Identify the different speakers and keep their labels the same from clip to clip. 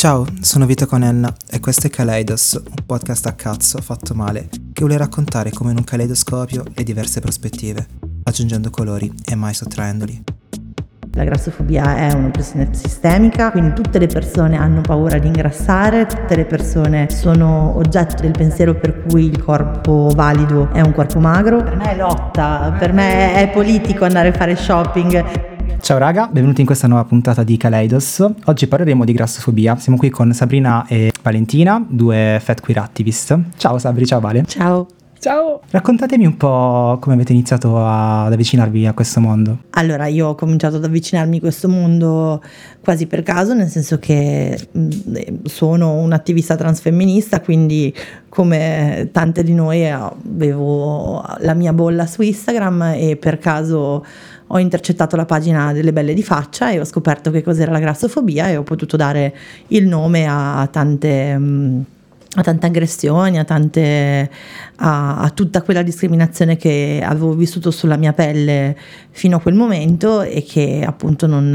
Speaker 1: Ciao, sono Vito Conenna e questo è Kaleidos, un podcast a cazzo fatto male che vuole raccontare come in un caleidoscopio le diverse prospettive, aggiungendo colori e mai sottraendoli.
Speaker 2: La grassofobia è un'oppressione sistemica, quindi tutte le persone hanno paura di ingrassare, tutte le persone sono oggetto del pensiero per cui il corpo valido è un corpo magro. Per me è lotta, per me è politico andare a fare shopping.
Speaker 1: Ciao raga, benvenuti in questa nuova puntata di Kaleidos. Oggi parleremo di grassofobia. Siamo qui con Sabrina e Valentina, due fat queer activist. Ciao Sabri, ciao Vale.
Speaker 2: Ciao.
Speaker 3: Ciao!
Speaker 1: Raccontatemi un po' come avete iniziato ad avvicinarvi a questo mondo.
Speaker 2: Allora, io ho cominciato ad avvicinarmi a questo mondo quasi per caso, nel senso che mm, sono un'attivista transfemminista, quindi come tante di noi avevo la mia bolla su Instagram e per caso ho intercettato la pagina delle belle di faccia e ho scoperto che cos'era la grassofobia e ho potuto dare il nome a tante... Mm, a tante aggressioni, a, tante, a, a, tutta quella discriminazione che avevo vissuto sulla mia pelle fino a quel momento e che appunto non,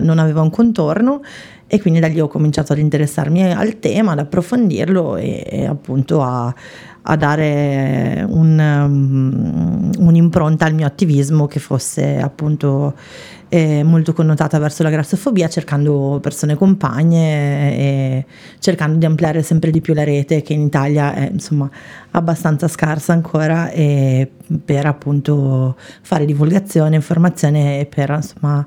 Speaker 2: non aveva un contorno. E quindi da lì ho cominciato ad interessarmi al tema, ad approfondirlo e, e appunto a, a dare un, um, un'impronta al mio attivismo che fosse appunto eh, molto connotata verso la grassofobia, cercando persone compagne e cercando di ampliare sempre di più la rete che in Italia è insomma abbastanza scarsa ancora per appunto fare divulgazione, informazione e per insomma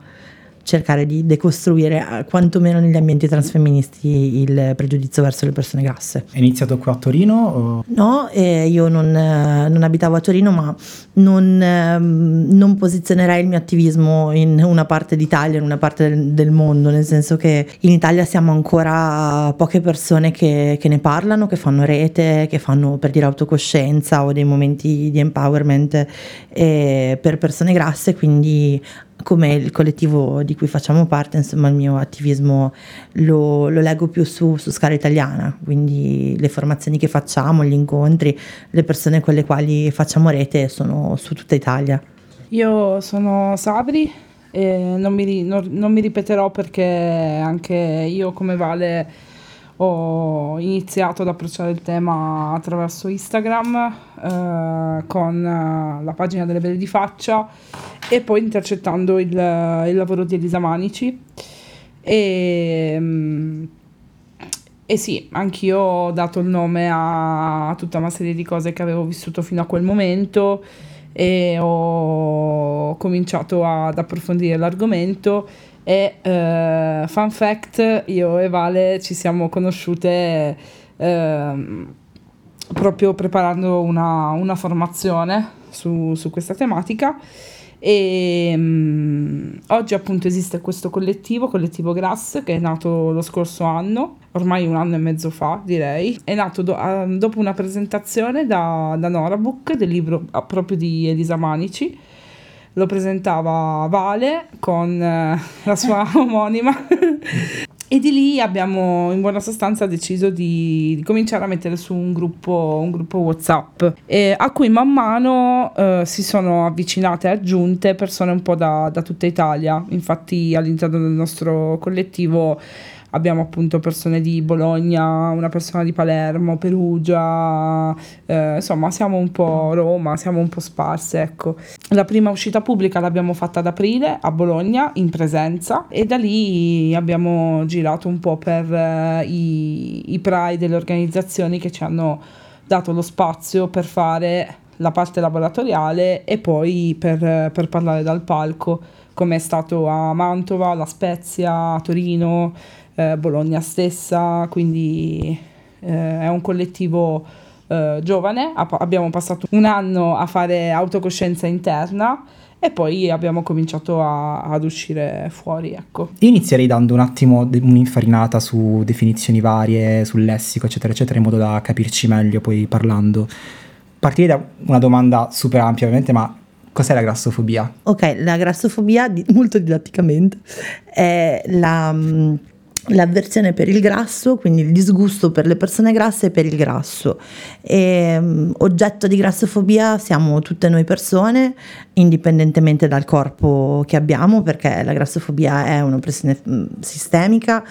Speaker 2: cercare di decostruire eh, quantomeno negli ambienti transfemministi il pregiudizio verso le persone grasse.
Speaker 1: È iniziato qua a Torino? O?
Speaker 2: No, eh, io non, eh, non, abitavo a Torino, ma non, eh, non, posizionerei il mio attivismo in una parte d'Italia, in una parte del, del, mondo, nel senso che in Italia siamo ancora poche persone che, che ne parlano, che fanno rete, che fanno per dire autocoscienza o dei momenti di empowerment eh, per persone grasse, quindi come il collettivo di cui facciamo parte, insomma il mio attivismo lo, lo leggo più su, su, scala italiana, quindi le formazioni che facciamo, gli incontri, le persone con le quali facciamo rete sono su tutta Italia.
Speaker 3: Io sono Sabri e non mi, non, non mi ripeterò perché anche io come Vale ho iniziato ad approcciare il tema attraverso Instagram eh, con eh, la pagina delle belle di faccia e poi intercettando il, il lavoro di Elisa Manici. E, mm, e sì, anch'io ho dato il nome a tutta una serie di cose che avevo vissuto fino a quel momento e ho cominciato ad approfondire l'argomento e uh, fun fact, io e Vale ci siamo conosciute uh, proprio preparando una, una formazione su, su, questa tematica. E um, oggi appunto esiste questo collettivo, collettivo Grass, che è nato lo scorso anno, ormai un anno e mezzo fa direi, è nato do, dopo una presentazione da, da Norabook del libro proprio di Elisa Manici lo presentava Vale con eh, la sua omonima e di lì abbiamo in buona sostanza deciso di, di cominciare a mettere su un gruppo, un gruppo WhatsApp eh, a cui man mano eh, si sono avvicinate e aggiunte persone un po' da, da tutta Italia. Infatti all'interno del nostro collettivo abbiamo appunto persone di Bologna, una persona di Palermo, Perugia, eh, insomma siamo un po' Roma, siamo un po' sparse, ecco. La prima uscita pubblica l'abbiamo fatta ad aprile a Bologna in presenza e da lì abbiamo girato un po' per eh, i, i PRAI delle organizzazioni che ci hanno dato lo spazio per fare la parte laboratoriale e poi per, per parlare dal palco come è stato a Mantova, La Spezia, Torino, eh, Bologna stessa, quindi eh, è un collettivo eh, giovane, abbiamo passato un anno a fare autocoscienza interna e poi abbiamo cominciato a, ad uscire fuori. Ecco.
Speaker 1: Io inizierei dando un attimo un'infarinata su definizioni varie, sul lessico, eccetera, eccetera, in modo da capirci meglio poi parlando. Partirei da una domanda super ampia, ovviamente, ma cos'è la grassofobia?
Speaker 2: Ok, la grassofobia, molto didatticamente, è la mm, l'avversione per il grasso, quindi il disgusto per le persone grasse e per il grasso. E, um, oggetto di grassofobia siamo tutte noi persone, indipendentemente dal corpo che abbiamo, perché la grassofobia è un'oppressione mm, sistemica.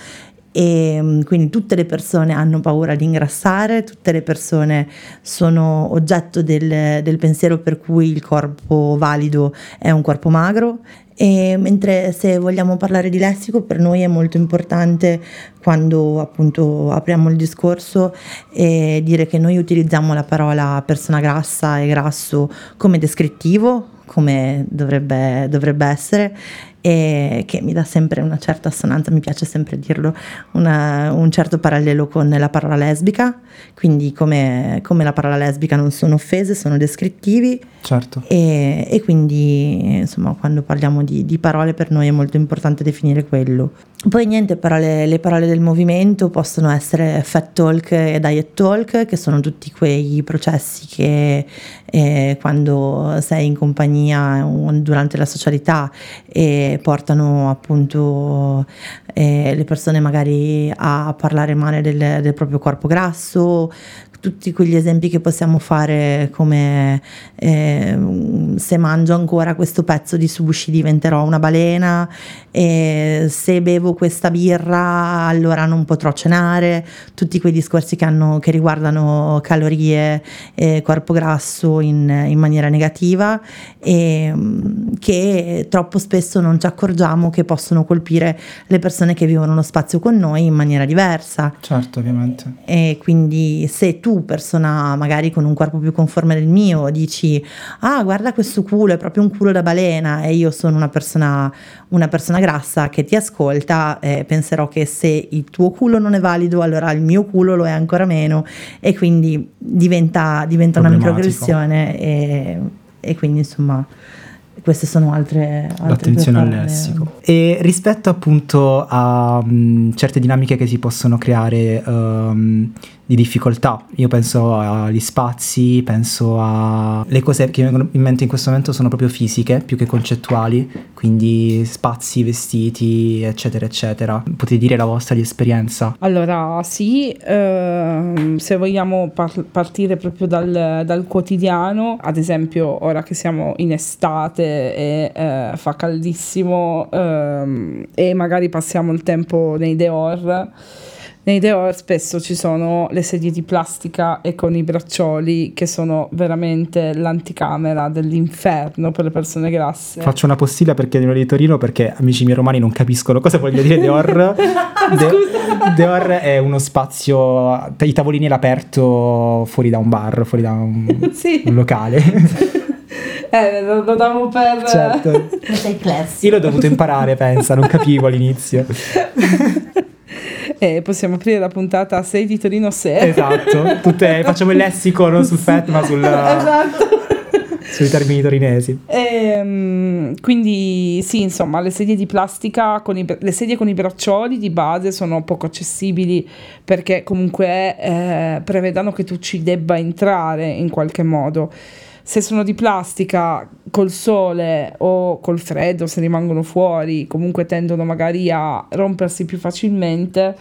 Speaker 2: E mm, quindi tutte le persone hanno paura di ingrassare, tutte le persone sono oggetto del, del pensiero per cui il corpo valido è un corpo magro e mentre se vogliamo parlare di lessico per noi è molto importante quando appunto apriamo il discorso e dire che noi utilizziamo la parola persona grassa e grasso come descrittivo, come dovrebbe, dovrebbe essere e che mi dà sempre una certa assonanza, mi piace sempre dirlo, una, un certo parallelo con la parola lesbica, quindi come, come, la parola lesbica non sono offese, sono descrittivi.
Speaker 1: Certo.
Speaker 2: E, e quindi insomma quando parliamo di, di, parole per noi è molto importante definire quello. Poi niente, parole, le parole del movimento possono essere fat talk e diet talk, che sono tutti quei processi che eh, quando sei in compagnia durante la socialità e portano appunto eh, le persone magari a parlare male del, del proprio corpo grasso, tutti quegli esempi che possiamo fare come eh, se mangio ancora questo pezzo di sushi diventerò una balena e se bevo questa birra allora non potrò cenare, tutti quei discorsi che, hanno, che riguardano calorie e corpo grasso in, in maniera negativa e che troppo spesso non ci accorgiamo che possono colpire le persone che vivono lo spazio con noi in maniera diversa.
Speaker 1: Certo, ovviamente.
Speaker 2: E quindi se tu persona magari con un corpo più conforme del mio, dici ah guarda questo culo, è proprio un culo da balena e io sono una persona, una persona grassa che ti ascolta, eh, penserò che se il tuo culo non è valido allora il mio culo lo è ancora meno e quindi diventa, diventa una microaggressione e, e quindi insomma queste sono altre, altre
Speaker 1: l'attenzione al lessico. E rispetto appunto a um, certe dinamiche che si possono creare um, di difficoltà. Io penso agli spazi, penso a... Le cose che mi vengono in mente in questo momento sono proprio fisiche più che concettuali, quindi spazi, vestiti, eccetera, eccetera. Potete dire la vostra di esperienza?
Speaker 3: Allora, sì, ehm, se vogliamo par- partire proprio dal, dal, quotidiano, ad esempio ora che siamo in estate e eh, fa caldissimo ehm, e magari passiamo il tempo nei Deor nei Deor spesso ci sono le sedie di plastica e con i braccioli che sono veramente l'anticamera dell'inferno per le persone grasse.
Speaker 1: Faccio una postilla perché sono di Torino perché amici miei romani non capiscono cosa voglio dire Deor. De- Deor è uno spazio, i tavolini all'aperto fuori da un bar, fuori da un, sì. un locale.
Speaker 3: Eh, lo, lo davo per...
Speaker 1: Certo. Io l'ho dovuto imparare, pensa, non capivo all'inizio.
Speaker 3: E possiamo aprire la puntata a 6 di Torino 6.
Speaker 1: Esatto, Tutte, facciamo il lessico non sul FET ma sul, esatto. sui termini torinesi.
Speaker 3: E, um, quindi sì, insomma, le sedie di plastica, con i, le sedie con i braccioli di base sono poco accessibili perché comunque eh, prevedono che tu ci debba entrare in qualche modo se sono di plastica col sole o col freddo, se rimangono fuori, comunque tendono magari a rompersi più facilmente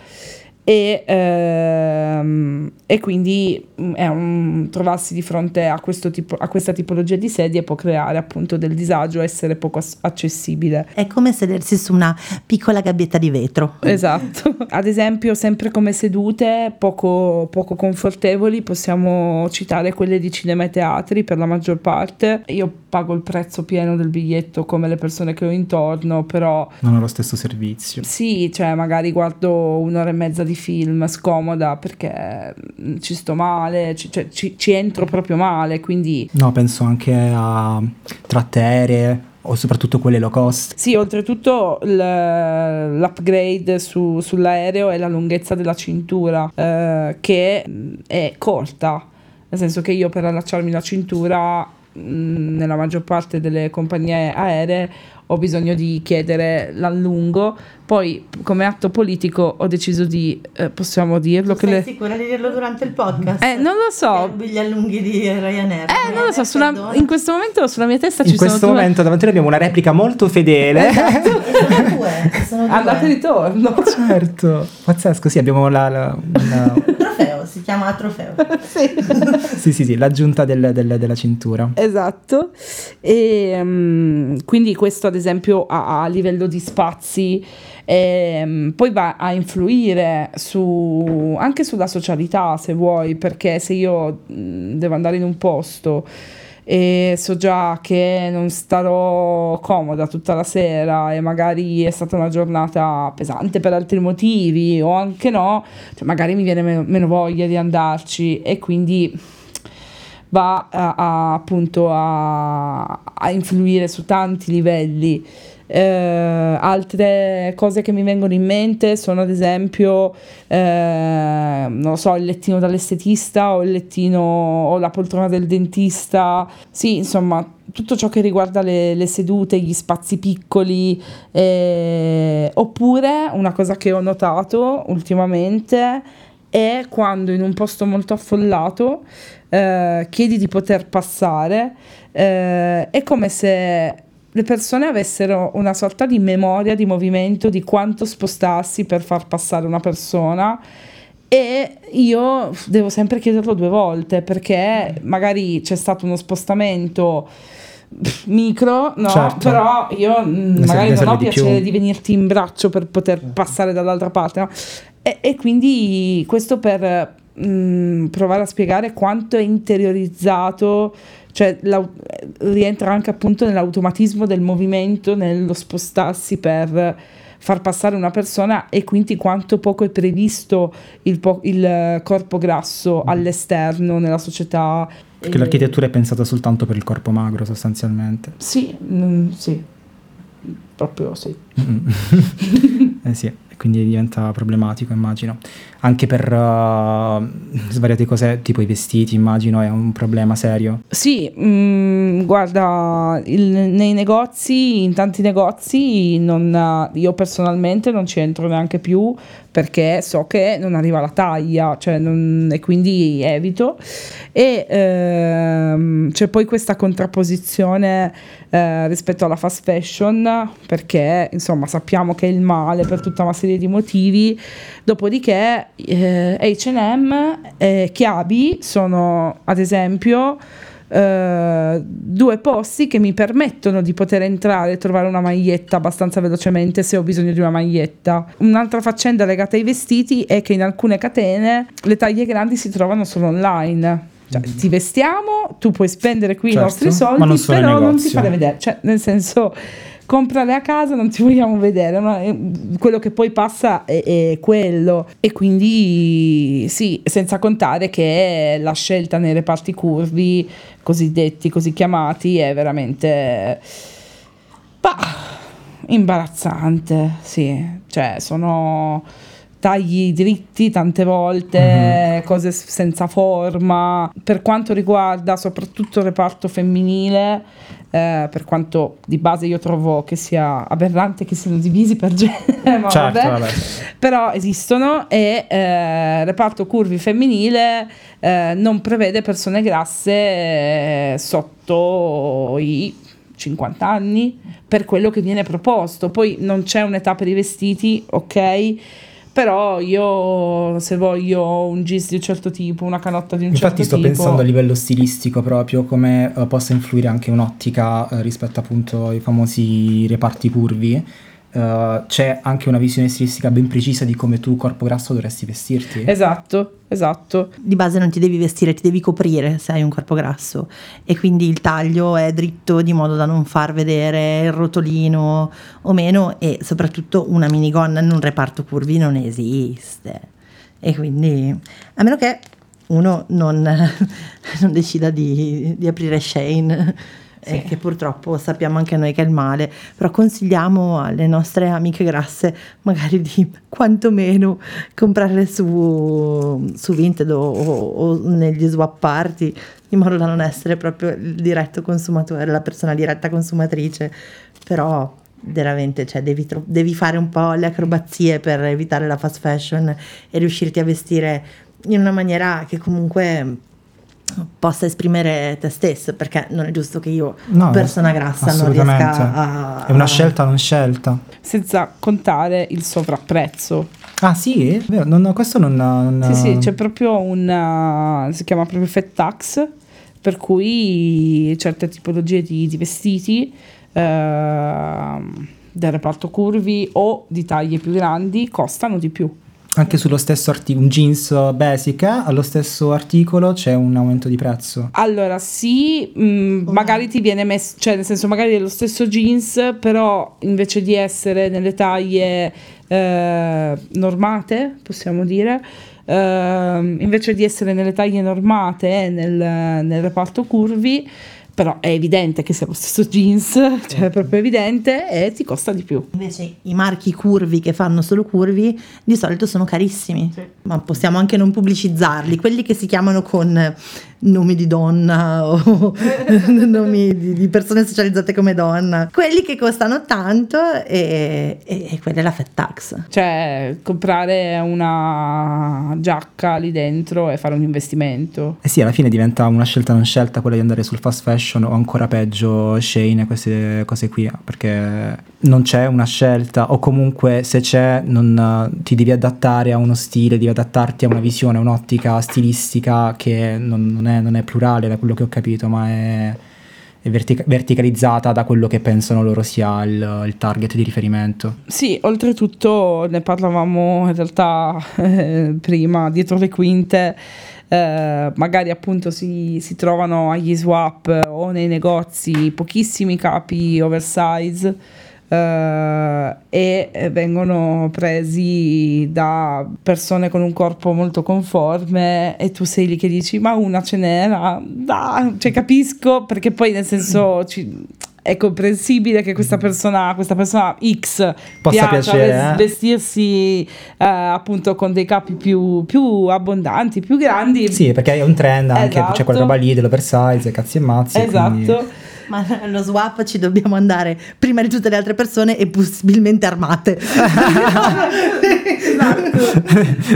Speaker 3: e, ehm, e quindi mm, un, trovarsi di fronte a, tipo, a, questa tipologia di sedie può creare appunto del disagio, essere poco accessibile.
Speaker 2: È come sedersi su una piccola gabbietta di vetro.
Speaker 3: Esatto. Ad esempio, sempre come sedute poco, poco confortevoli, possiamo citare quelle di cinema e teatri per la maggior parte. Io pago il prezzo pieno del biglietto come le persone che ho intorno, però...
Speaker 1: Non ho lo stesso servizio.
Speaker 3: Sì, cioè magari guardo un'ora e mezza di film scomoda perché mm, ci sto male, ci, cioè, ci, ci entro proprio male, quindi...
Speaker 1: No, penso anche a trattere o soprattutto quelle low cost.
Speaker 3: Sì, oltretutto l'upgrade su, sull'aereo è la lunghezza della cintura, eh, che è corta, nel senso che io per allacciarmi la cintura Mm, nella maggior parte delle compagnie aeree ho bisogno di chiedere l'allungo. Poi, come atto politico, ho deciso di, eh, possiamo dirlo.
Speaker 2: Sei
Speaker 3: le...
Speaker 2: sicura di dirlo durante il podcast?
Speaker 3: Eh, non lo so.
Speaker 2: Gli allunghi di Ryanair.
Speaker 3: Eh, non lo so. Sulla, in questo momento sulla mia testa ci
Speaker 1: sono. In questo
Speaker 3: due...
Speaker 1: momento davanti a noi abbiamo una replica molto fedele.
Speaker 2: Esatto. sono due. Sono due.
Speaker 3: Andate e ritorno.
Speaker 1: Certo, pazzesco. Sì, abbiamo la, la,
Speaker 2: una... trofeo, si chiama trofeo.
Speaker 3: sì.
Speaker 1: sì, sì, sì, l'aggiunta del, del, della cintura.
Speaker 3: Esatto. E um, quindi questo ad esempio a, a livello di spazi e mm, poi va a influire su, anche sulla socialità se vuoi, perché se io mm, devo andare in un posto e so già che non starò comoda tutta la sera e magari è stata una giornata pesante per altri motivi o anche no, cioè magari mi viene meno, meno voglia di andarci e quindi va a, a, appunto a, a influire su tanti livelli. Eh, altre cose che mi vengono in mente sono ad esempio, eh, non so, il lettino dall'estetista o il lettino o la poltrona del dentista. Sì, insomma, tutto ciò che riguarda le, le sedute, gli spazi piccoli. Eh, oppure una cosa che ho notato ultimamente è quando in un posto molto affollato eh, chiedi di poter passare, eh, è come se le persone avessero una sorta di memoria di movimento di quanto spostarsi per far passare una persona e io devo sempre chiederlo due volte perché magari c'è stato uno spostamento micro, no, certo. però io ne magari non ho di piacere più. di venirti in braccio per poter passare dall'altra parte, no? e, e, quindi questo per mh, mm, provare a spiegare quanto è interiorizzato cioè rientra anche appunto nell'automatismo del movimento, nello spostarsi per far passare una persona e quindi quanto poco è previsto il, po- il corpo grasso mm. all'esterno nella società.
Speaker 1: Perché e... l'architettura è pensata soltanto per il corpo magro sostanzialmente.
Speaker 3: Sì, mm, sì, proprio sì.
Speaker 1: eh sì quindi diventa problematico immagino. Anche per uh, svariate cose, tipo i vestiti immagino, è un problema serio.
Speaker 3: Sì, mh, mm, guarda, il, nei negozi, in tanti negozi, non, io personalmente non ci entro neanche più perché so che non arriva la taglia, cioè non, e quindi evito. E ehm, c'è poi questa contrapposizione eh, rispetto alla fast fashion, perché insomma sappiamo che è il male per tutta una serie di motivi. Dopodiché eh, HM e Chiabi sono ad esempio Uh, due posti che mi permettono di poter entrare e trovare una maglietta abbastanza velocemente se ho bisogno di una maglietta. Un'altra faccenda legata ai vestiti è che in alcune catene le taglie grandi si trovano solo online. Cioè, mm. ti vestiamo, tu puoi spendere qui certo, i nostri soldi, non però non ti fare vedere. Cioè, nel senso, comprale a casa, non ti vogliamo vedere, ma quello che poi passa è, è, quello. E quindi sì, senza contare che la scelta nei reparti curvi, cosiddetti, così chiamati, è veramente... Bah, imbarazzante, sì, cioè sono tagli dritti tante volte, mm-hmm. cose senza forma. Per quanto riguarda soprattutto il reparto femminile, eh, per quanto di base io trovo che sia aberrante che siano divisi per genere, ma certo, vabbè. Vabbè. però esistono e eh, reparto curvi femminile eh, non prevede persone grasse eh, sotto i 50 anni per quello che viene proposto. Poi non c'è un'età per i vestiti, ok? Però io se voglio un gis di un certo tipo, una canotta di un
Speaker 1: Infatti
Speaker 3: certo
Speaker 1: tipo... Infatti sto pensando a livello stilistico proprio come uh, possa influire anche un'ottica uh, rispetto appunto ai famosi reparti curvi Uh, c'è anche una visione stilistica ben precisa di come tu, corpo grasso, dovresti vestirti.
Speaker 3: Esatto, esatto.
Speaker 2: Di base non ti devi vestire, ti devi coprire se hai un corpo grasso e quindi il taglio è dritto di modo da non far vedere il rotolino o meno e soprattutto una minigonna in un reparto curvi non esiste. E quindi, a meno che uno non, non decida di, di aprire Shane sì. eh, che purtroppo sappiamo anche noi che è il male, però consigliamo alle nostre amiche grasse magari di quantomeno comprarle su, su Vinted o, o, negli swap party in modo da non essere proprio il diretto consumatore, la persona diretta consumatrice, però veramente cioè, devi, tro- devi fare un po' le acrobazie per evitare la fast fashion e riuscirti a vestire in una maniera che comunque possa esprimere te stesso, perché non è giusto che io, no, persona grassa, non riesca a...
Speaker 1: È una scelta non scelta.
Speaker 3: Senza contare il sovrapprezzo.
Speaker 1: Ah sì? Vero, non, questo non, non...
Speaker 3: Sì, sì, c'è proprio un... si chiama proprio fat tax, per cui certe tipologie di, di vestiti... Uh, del reparto curvi o di taglie più grandi costano di più.
Speaker 1: Anche sullo stesso articolo, un jeans basic, eh, allo stesso articolo c'è un aumento di prezzo.
Speaker 3: Allora, sì, mh, magari ti viene messo, cioè nel senso magari è lo stesso jeans, però invece di essere nelle taglie eh, normate, possiamo dire, eh, invece di essere nelle taglie normate nel, nel reparto curvi, però è evidente che sia lo stesso jeans, cioè è proprio evidente e ti costa di più.
Speaker 2: Invece i marchi curvi che fanno solo curvi di solito sono carissimi,
Speaker 3: Sì.
Speaker 2: ma possiamo anche non pubblicizzarli, quelli che si chiamano con nomi di donna o nomi di, di persone socializzate come donna, quelli che costano tanto e, e, e quella è la fat tax.
Speaker 3: Cioè, comprare una giacca lì dentro e fare un investimento.
Speaker 1: Eh sì, alla fine diventa una scelta non scelta quella di andare sul fast fashion o ancora peggio Shane e queste cose qui, perché non c'è una scelta o comunque se c'è non eh, ti devi adattare a uno stile, devi adattarti a una visione, a un'ottica stilistica che non, non è, non è plurale da quello che ho capito, ma è, è vertica- verticalizzata da quello che pensano loro sia il, il target di riferimento.
Speaker 3: Sì, oltretutto ne parlavamo in realtà eh, prima, dietro le quinte, eh, magari appunto si, si trovano agli swap o nei negozi pochissimi capi oversize eh, e eh, vengono presi da persone con un corpo molto conforme e tu sei lì che dici ma una ce n'era, da, cioè capisco perché poi nel senso ci- è comprensibile che questa persona, questa persona X
Speaker 1: Possa piacere, eh?
Speaker 3: vestirsi eh, appunto con dei capi più, più abbondanti, più grandi.
Speaker 1: Sì, perché è un trend anche,
Speaker 3: Esatto.
Speaker 1: c'è quella roba lì dell'oversize, cazzi e mazzi. e quindi-
Speaker 3: Esatto.
Speaker 2: Ma allo swap ci dobbiamo andare prima di tutte le altre persone e possibilmente armate.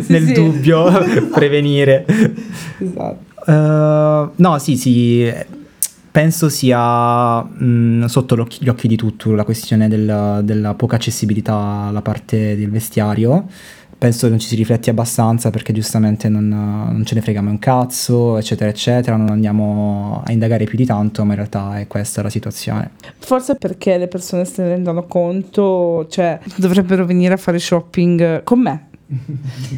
Speaker 3: Sì,
Speaker 1: Nel
Speaker 3: sì.
Speaker 1: dubbio, prevenire.
Speaker 3: Esatto.
Speaker 1: Uh, no, sì, sì, penso sia mh, sotto l'occhi- gli occhi di tutti la questione del- della poca accessibilità alla parte del vestiario. Penso che non ci si rifletti abbastanza perché giustamente non, non ce ne freghiamo un cazzo, eccetera, eccetera. Non andiamo a indagare più di tanto, ma in realtà è questa la situazione.
Speaker 3: Forse perché le persone se ne rendono conto, cioè dovrebbero venire a fare shopping con me.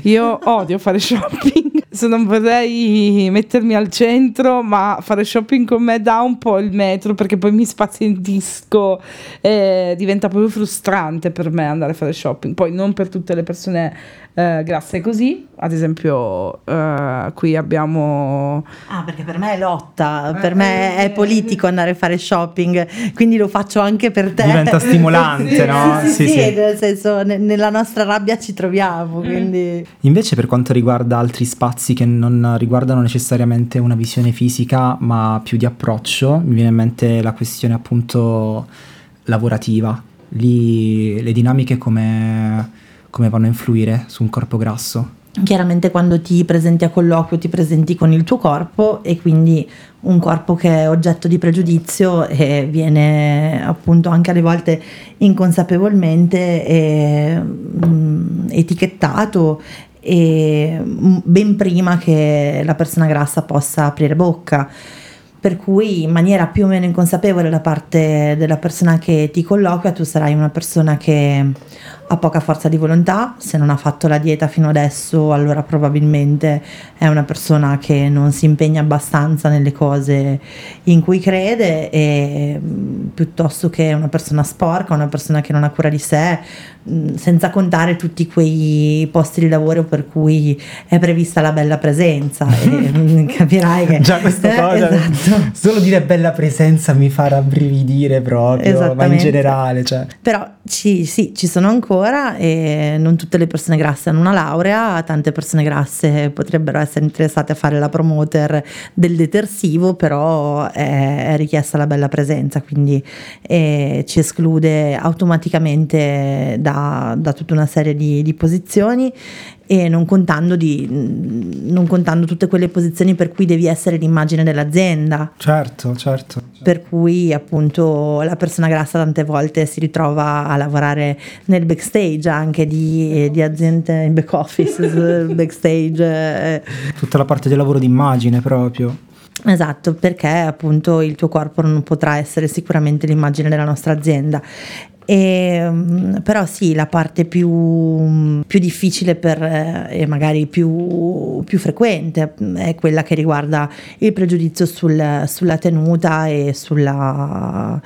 Speaker 3: Io odio fare shopping, se non vorrei mettermi al centro, ma fare shopping con me dà un po' il metro perché poi mi spazientisco e diventa proprio frustrante per me andare a fare shopping. Poi non per tutte le persone eh, grasse così, ad esempio eh, qui abbiamo
Speaker 2: Ah, perché per me è lotta, per me è politico andare a fare shopping, quindi lo faccio anche per te.
Speaker 1: Diventa stimolante, no?
Speaker 2: Sì, sì,
Speaker 1: Sì,
Speaker 2: sì,
Speaker 1: sì.
Speaker 2: nel senso, ne- nella nostra rabbia ci troviamo, quindi...
Speaker 1: Invece per quanto riguarda altri spazi che non riguardano necessariamente una visione fisica ma più di approccio, mi viene in mente la questione appunto lavorativa. Lì le dinamiche come, come vanno a influire su un corpo grasso?
Speaker 2: Chiaramente quando ti presenti a colloquio ti presenti con il tuo corpo e quindi un corpo che è oggetto di pregiudizio e viene appunto anche alle volte inconsapevolmente eh, mm, etichettato e mm, ben prima che la persona grassa possa aprire bocca. Per cui in maniera più o meno inconsapevole da parte della persona che ti colloquia tu sarai una persona che ha poca forza di volontà, se non ha fatto la dieta fino adesso allora probabilmente è una persona che non si impegna abbastanza nelle cose in cui crede e mh, piuttosto che una persona sporca, una persona che non ha cura di sé, mh, senza contare tutti quei posti di lavoro per cui è prevista la bella presenza mh, capirai che
Speaker 1: Già questa
Speaker 2: Eh,
Speaker 1: cosa,
Speaker 2: esatto.
Speaker 1: solo dire bella presenza mi fa rabbrividire proprio, ma in generale, cioè.
Speaker 2: Però ci, sì, ci sono ancora e non tutte le persone grasse hanno una laurea, tante persone grasse potrebbero essere interessate a fare la promoter del detersivo, però è, è richiesta la bella presenza, quindi eh, ci esclude automaticamente da, da tutta una serie di, di posizioni e non contando, di, non contando tutte quelle posizioni per cui devi essere l'immagine dell'azienda.
Speaker 1: Certo, certo.
Speaker 2: Per cui appunto la persona grassa tante volte si ritrova a lavorare nel backstage anche di, di aziende in back office, backstage. eh,
Speaker 1: Tutta la parte del lavoro d'immagine proprio.
Speaker 2: Esatto, perché appunto il tuo corpo non potrà essere sicuramente l'immagine della nostra azienda. E, mm, però sì, la parte più, più difficile per, eh, e magari più, più, frequente è quella che riguarda il pregiudizio sul, sulla tenuta e sulla,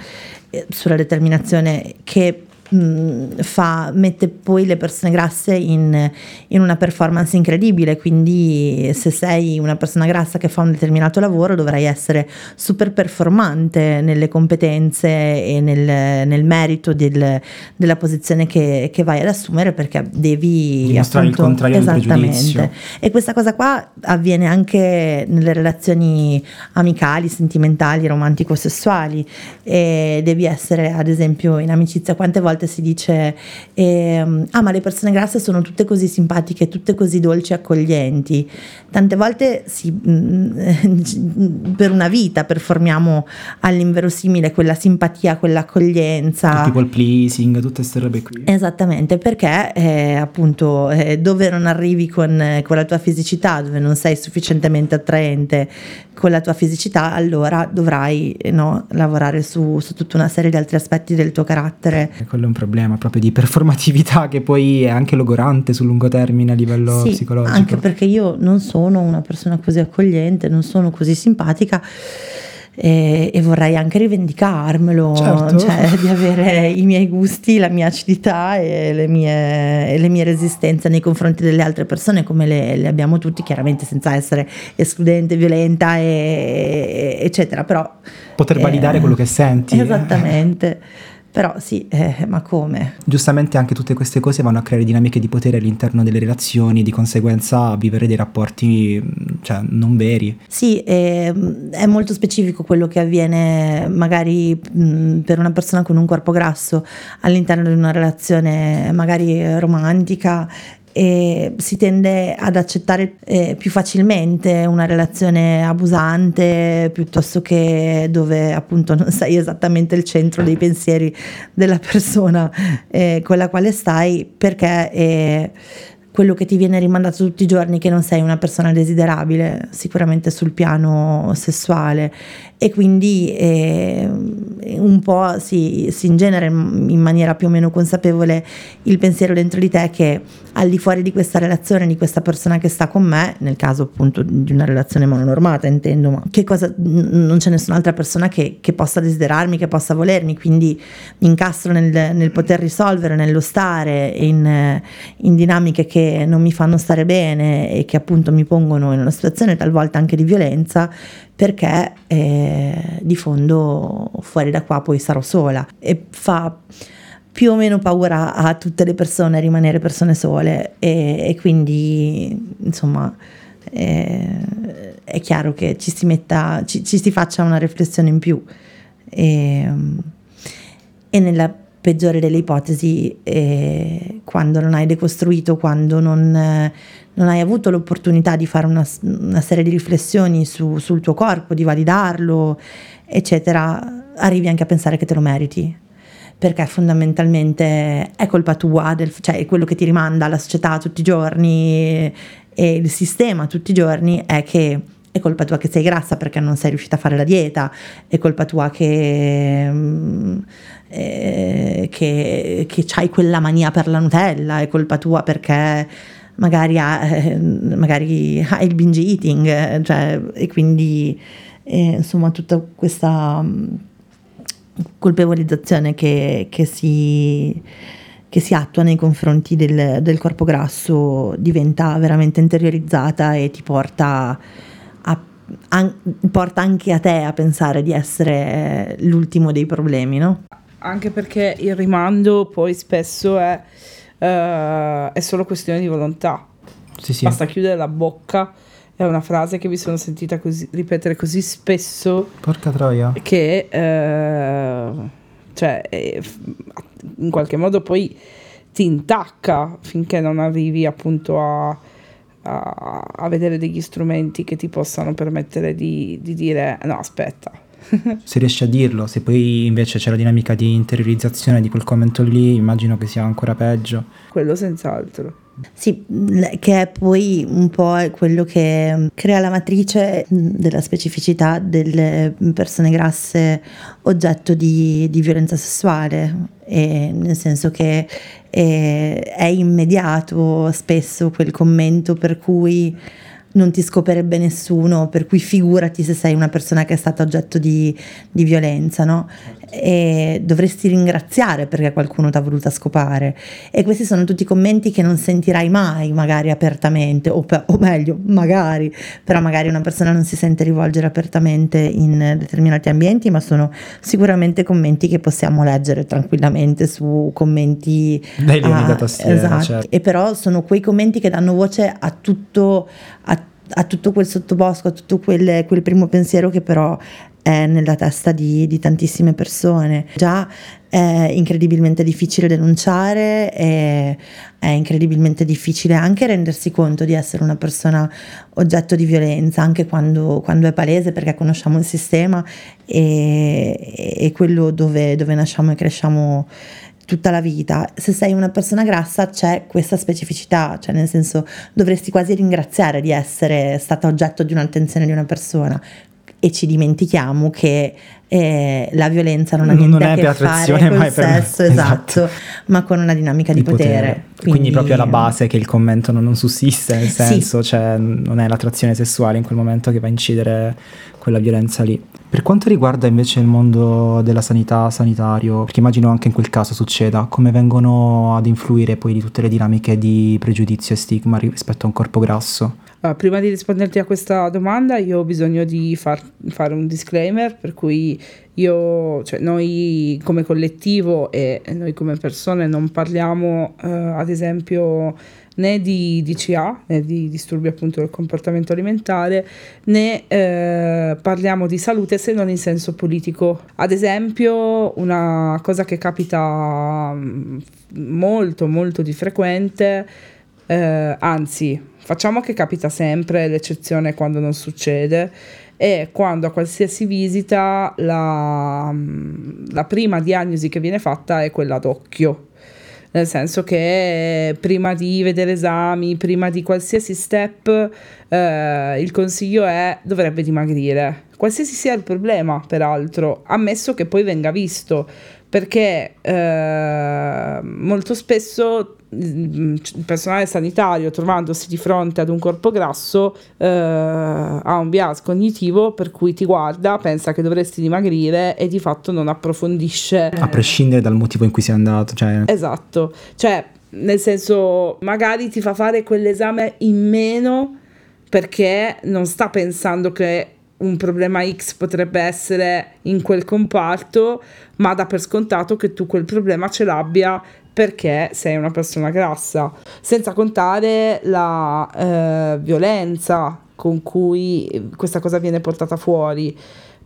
Speaker 2: sulla determinazione che Mm, fa, mette poi le persone grasse in, in, una performance incredibile, quindi se sei una persona grassa che fa un determinato lavoro dovrai essere super performante nelle competenze e nel, nel merito del, della posizione che, che, vai ad assumere perché devi
Speaker 1: dimostrare appunto, il contrario
Speaker 2: esattamente. E questa cosa qua avviene anche nelle relazioni amicali, sentimentali, romantico-sessuali. E devi essere ad esempio in amicizia quante volte volte si dice eh, ah ma le persone grasse sono tutte così simpatiche, tutte così dolci e accoglienti. Tante volte si, mm, per una vita performiamo all'inverosimile quella simpatia, quell'accoglienza.
Speaker 1: Tipo il pleasing, tutte queste robe qui.
Speaker 2: Esattamente, perché eh, appunto eh, dove non arrivi con, con la tua fisicità, dove non sei sufficientemente attraente con la tua fisicità, allora dovrai no, lavorare su, su, tutta una serie di altri aspetti del tuo carattere.
Speaker 1: Quello un problema proprio di performatività che poi è anche logorante sul lungo termine a livello
Speaker 2: sì,
Speaker 1: psicologico.
Speaker 2: Anche perché io non sono una persona così accogliente, non sono così simpatica e, e vorrei anche rivendicarmelo, certo. cioè di avere i miei gusti, la mia acidità e le mie, e le mie resistenze nei confronti delle altre persone come le, le, abbiamo tutti, chiaramente senza essere escludente, violenta, e, eccetera, però...
Speaker 1: Poter validare eh, quello che senti.
Speaker 2: Esattamente. Però sì, eh, ma come?
Speaker 1: Giustamente anche tutte queste cose vanno a creare dinamiche di potere all'interno delle relazioni, di conseguenza a vivere dei rapporti cioè, non veri.
Speaker 2: Sì, è, è molto specifico quello che avviene magari mh, per una persona con un corpo grasso all'interno di una relazione magari romantica e si tende ad accettare eh, più facilmente una relazione abusante piuttosto che dove appunto non sei esattamente il centro dei pensieri della persona eh, con la quale stai perché eh, quello che ti viene rimandato tutti i giorni che non sei una persona desiderabile sicuramente sul piano sessuale. E quindi eh, un po' si, si ingenera in maniera più o meno consapevole il pensiero dentro di te che al di fuori di questa relazione, di questa persona che sta con me, nel caso appunto di una relazione mononormata intendo, ma che cosa, non c'è nessun'altra persona che, che possa desiderarmi, che possa volermi, quindi incastro nel, nel poter risolvere, nello stare in, in dinamiche che non mi fanno stare bene e che appunto mi pongono in una situazione talvolta anche di violenza perché eh, di fondo fuori da qua poi sarò sola e fa più o meno paura a tutte le persone rimanere persone sole e, e quindi insomma eh, è chiaro che ci si metta ci, ci, si faccia una riflessione in più. E, e nella peggiore delle ipotesi eh, quando non hai decostruito quando non non hai avuto l'opportunità di fare una, una serie di riflessioni su, sul tuo corpo, di validarlo, eccetera, arrivi anche a pensare che te lo meriti. Perché fondamentalmente è colpa tua, del, cioè quello che ti rimanda la società tutti i giorni e il sistema tutti i giorni è che è colpa tua che sei grassa perché non sei riuscita a fare la dieta, è colpa tua che, mm, eh, che, che hai quella mania per la Nutella, è colpa tua perché magari ha, eh, magari ha il binge eating, cioè, e quindi eh, insomma tutta questa um, colpevolizzazione che, che, si, che, si, attua nei confronti del, del, corpo grasso diventa veramente interiorizzata e ti porta, a, an, porta anche a te a pensare di essere l'ultimo dei problemi, no?
Speaker 3: Anche perché il rimando poi spesso è uh, è solo questione di volontà.
Speaker 1: Sì, sì.
Speaker 3: Basta chiudere la bocca. È una frase che mi sono sentita così, ripetere così spesso.
Speaker 1: Porca troia.
Speaker 3: Che, uh, cioè, in qualche modo poi ti intacca finché non arrivi appunto a, a, a vedere degli strumenti che ti possano permettere di, di dire no aspetta
Speaker 1: se riesci a dirlo, se poi invece c'è la dinamica di interiorizzazione di quel commento lì, immagino che sia ancora peggio.
Speaker 3: Quello senz'altro.
Speaker 2: Sì, che è poi un po' quello che crea la matrice della specificità delle persone grasse oggetto di, di violenza sessuale, e nel senso che è, è immediato spesso quel commento per cui non ti scoperebbe nessuno, per cui figurati se sei una persona che è stata oggetto di, di violenza, no? E dovresti ringraziare perché qualcuno ti ha voluta scopare. E questi sono tutti commenti che non sentirai mai, magari apertamente, o, pe- o meglio, magari, però magari una persona non si sente rivolgere apertamente in determinati ambienti, ma sono sicuramente commenti che possiamo leggere tranquillamente su commenti
Speaker 1: dai a, da tastiera, esatto. certo.
Speaker 2: E però sono quei commenti che danno voce a tutto, a a tutto quel sottobosco, a tutto quel, quel primo pensiero che però è nella testa di, di, tantissime persone. Già è incredibilmente difficile denunciare, è, è, incredibilmente difficile anche rendersi conto di essere una persona oggetto di violenza, anche quando, quando è palese perché conosciamo il sistema e, e quello dove, dove nasciamo e cresciamo tutta la vita. Se sei una persona grassa c'è questa specificità, cioè nel senso dovresti quasi ringraziare di essere stata oggetto di un'attenzione di una persona e ci dimentichiamo che eh, la violenza non ha niente non a che fare con il sesso, esatto, esatto, ma con una dinamica di, di potere. potere.
Speaker 1: Quindi, Quindi, proprio alla base che il commento non, non sussiste, nel senso, sì. cioè non è l'attrazione sessuale in quel momento che va a incidere quella violenza lì. Per quanto riguarda invece il mondo della sanità, sanitario, perché immagino anche in quel caso succeda, come vengono ad influire poi di tutte le dinamiche di pregiudizio e stigma rispetto a un corpo grasso?
Speaker 3: Uh, prima di risponderti a questa domanda io ho bisogno di far, fare un disclaimer per cui io, cioè noi come collettivo e noi come persone non parliamo uh, ad esempio né di DCA, né di disturbi appunto del comportamento alimentare, né uh, parliamo di salute se non in senso politico. Ad esempio una cosa che capita mm, molto molto di frequente, anzi Facciamo che capita sempre, l'eccezione quando non succede, e quando a qualsiasi visita la, la prima diagnosi che viene fatta è quella d'occhio nel senso che prima di vedere esami, prima di qualsiasi step, eh, il consiglio è dovrebbe dimagrire. Qualsiasi sia il problema, peraltro, ammesso che poi venga visto, perché eh, molto spesso Mm, il personale sanitario trovandosi di fronte ad un corpo grasso eh, ha un bias cognitivo per cui ti guarda, pensa che dovresti dimagrire e di fatto non approfondisce.
Speaker 1: A prescindere dal motivo in cui sei andato. Cioè...
Speaker 3: Esatto, cioè nel senso magari ti fa fare quell'esame in meno perché non sta pensando che un problema X potrebbe essere in quel comparto, ma dà per scontato che tu quel problema ce l'abbia perché sei una persona grassa, senza contare la eh, violenza con cui questa cosa viene portata fuori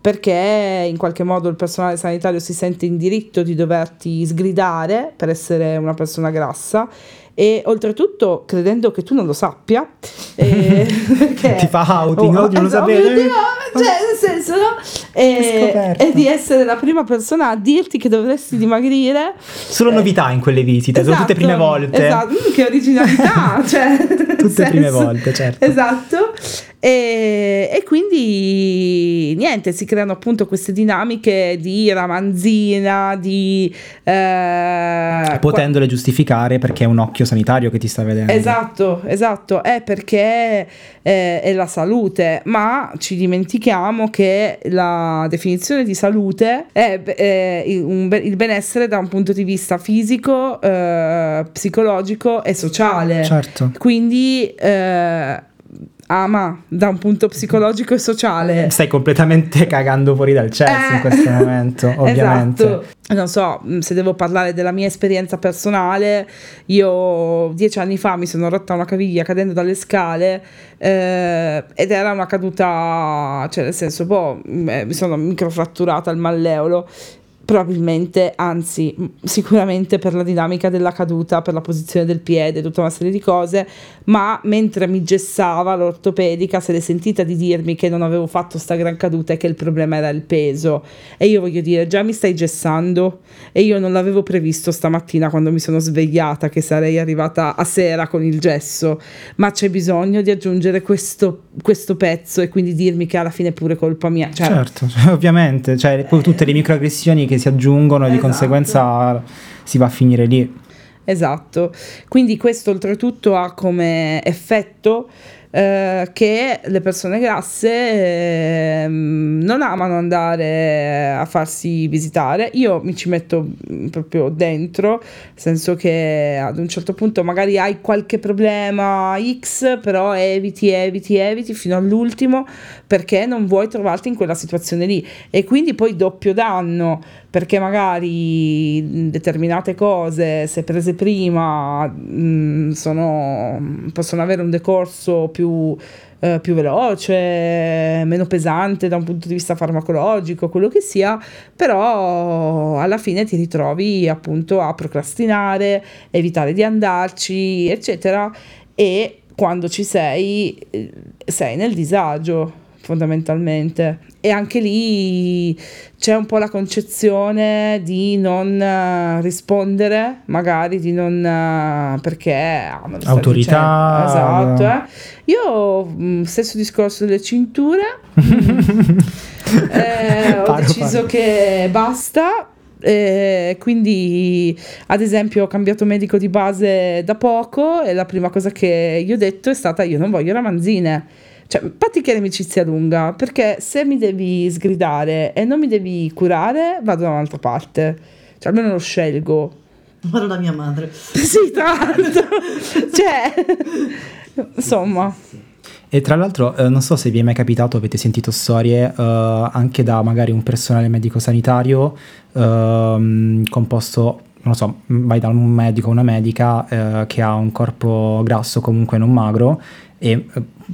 Speaker 3: perché in qualche modo il personale sanitario si sente in diritto di doverti sgridare per essere una persona grassa e oltretutto credendo che tu non lo sappia
Speaker 1: eh, ti fa outing oh, oggi lo sapete
Speaker 3: cioè nel senso no? E, e, di essere la prima persona a dirti che dovresti dimagrire.
Speaker 1: Solo eh, novità in quelle visite esatto, sono tutte prime esatto, volte.
Speaker 3: Esatto. Mm, che originalità cioè,
Speaker 1: tutte senso, prime volte certo.
Speaker 3: Esatto. E, e, quindi niente, si creano appunto queste dinamiche di ramanzina, di...
Speaker 1: Eh, Potendole qua... giustificare perché è un occhio sanitario che ti sta vedendo.
Speaker 3: Esatto, esatto, è perché eh, è la salute, ma ci dimentichiamo che la definizione di salute è, è un, il benessere da un punto di vista fisico, eh, psicologico e sociale.
Speaker 1: Certo.
Speaker 3: Quindi... Eh, ama da un punto psicologico e sociale.
Speaker 1: Stai completamente cagando fuori dal cesso eh, in questo momento, ovviamente. Esatto.
Speaker 3: Non so, mm, se devo parlare della mia esperienza personale, io dieci anni fa mi sono rotta una caviglia cadendo dalle scale eh, ed era una caduta, cioè nel senso, boh, mi sono microfratturata il malleolo probabilmente, anzi sicuramente per la dinamica della caduta, per la posizione del piede, tutta una serie di cose, ma mentre mi gessava l'ortopedica se l'è sentita di dirmi che non avevo fatto sta gran caduta e che il problema era il peso. E io voglio dire, già mi stai gessando e io non l'avevo previsto stamattina quando mi sono svegliata che sarei arrivata a sera con il gesso, ma c'è bisogno di aggiungere questo, questo pezzo e quindi dirmi che alla fine è pure colpa mia. Cioè,
Speaker 1: certo, ovviamente, cioè, tutte le microaggressioni che che si aggiungono e esatto. di conseguenza si va a finire lì.
Speaker 3: Esatto, quindi questo oltretutto ha come effetto eh, che le persone grasse eh, non amano andare a farsi visitare. Io mi ci metto mm, proprio dentro, nel senso che ad un certo punto magari hai qualche problema X, però eviti, eviti, eviti fino all'ultimo perché non vuoi trovarti in quella situazione lì. E quindi poi doppio danno perché magari determinate cose, se prese prima, sono, possono avere un decorso più più, eh, più veloce, meno pesante da un punto di vista farmacologico, quello che sia, però alla fine ti ritrovi appunto a procrastinare, evitare di andarci, eccetera, e quando ci sei eh, sei nel disagio fondamentalmente. E anche lì c'è un po' la concezione di non uh, rispondere, magari di non uh, perché
Speaker 1: ah, autorità.
Speaker 3: Esatto. Eh. Io mm, stesso discorso delle cinture. eh, ho deciso paro. che basta. Eh, quindi ad esempio ho cambiato medico di base da poco e la prima cosa che gli ho detto è stata io non voglio ramanzine cioè, patti che l'amicizia lunga, perché se mi devi sgridare e non mi devi curare, vado da un'altra parte. Cioè, almeno lo scelgo.
Speaker 2: Vado da mia madre.
Speaker 3: sì, tra l'altro. cioè, insomma.
Speaker 1: E tra l'altro, eh, non so se vi è mai capitato, avete sentito storie eh, anche da magari un personale medico-sanitario eh, composto non lo so, vai da un medico o una medica eh, che ha un corpo grasso comunque non magro e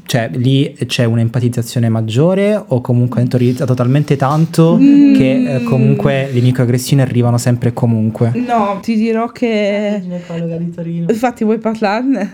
Speaker 1: cioè lì c'è un'empatizzazione maggiore o comunque è entorizzato talmente tanto mm. che eh, comunque le microaggressioni arrivano sempre e comunque?
Speaker 3: No, ti dirò che...
Speaker 2: ginecologa di Torino.
Speaker 3: Infatti vuoi parlarne?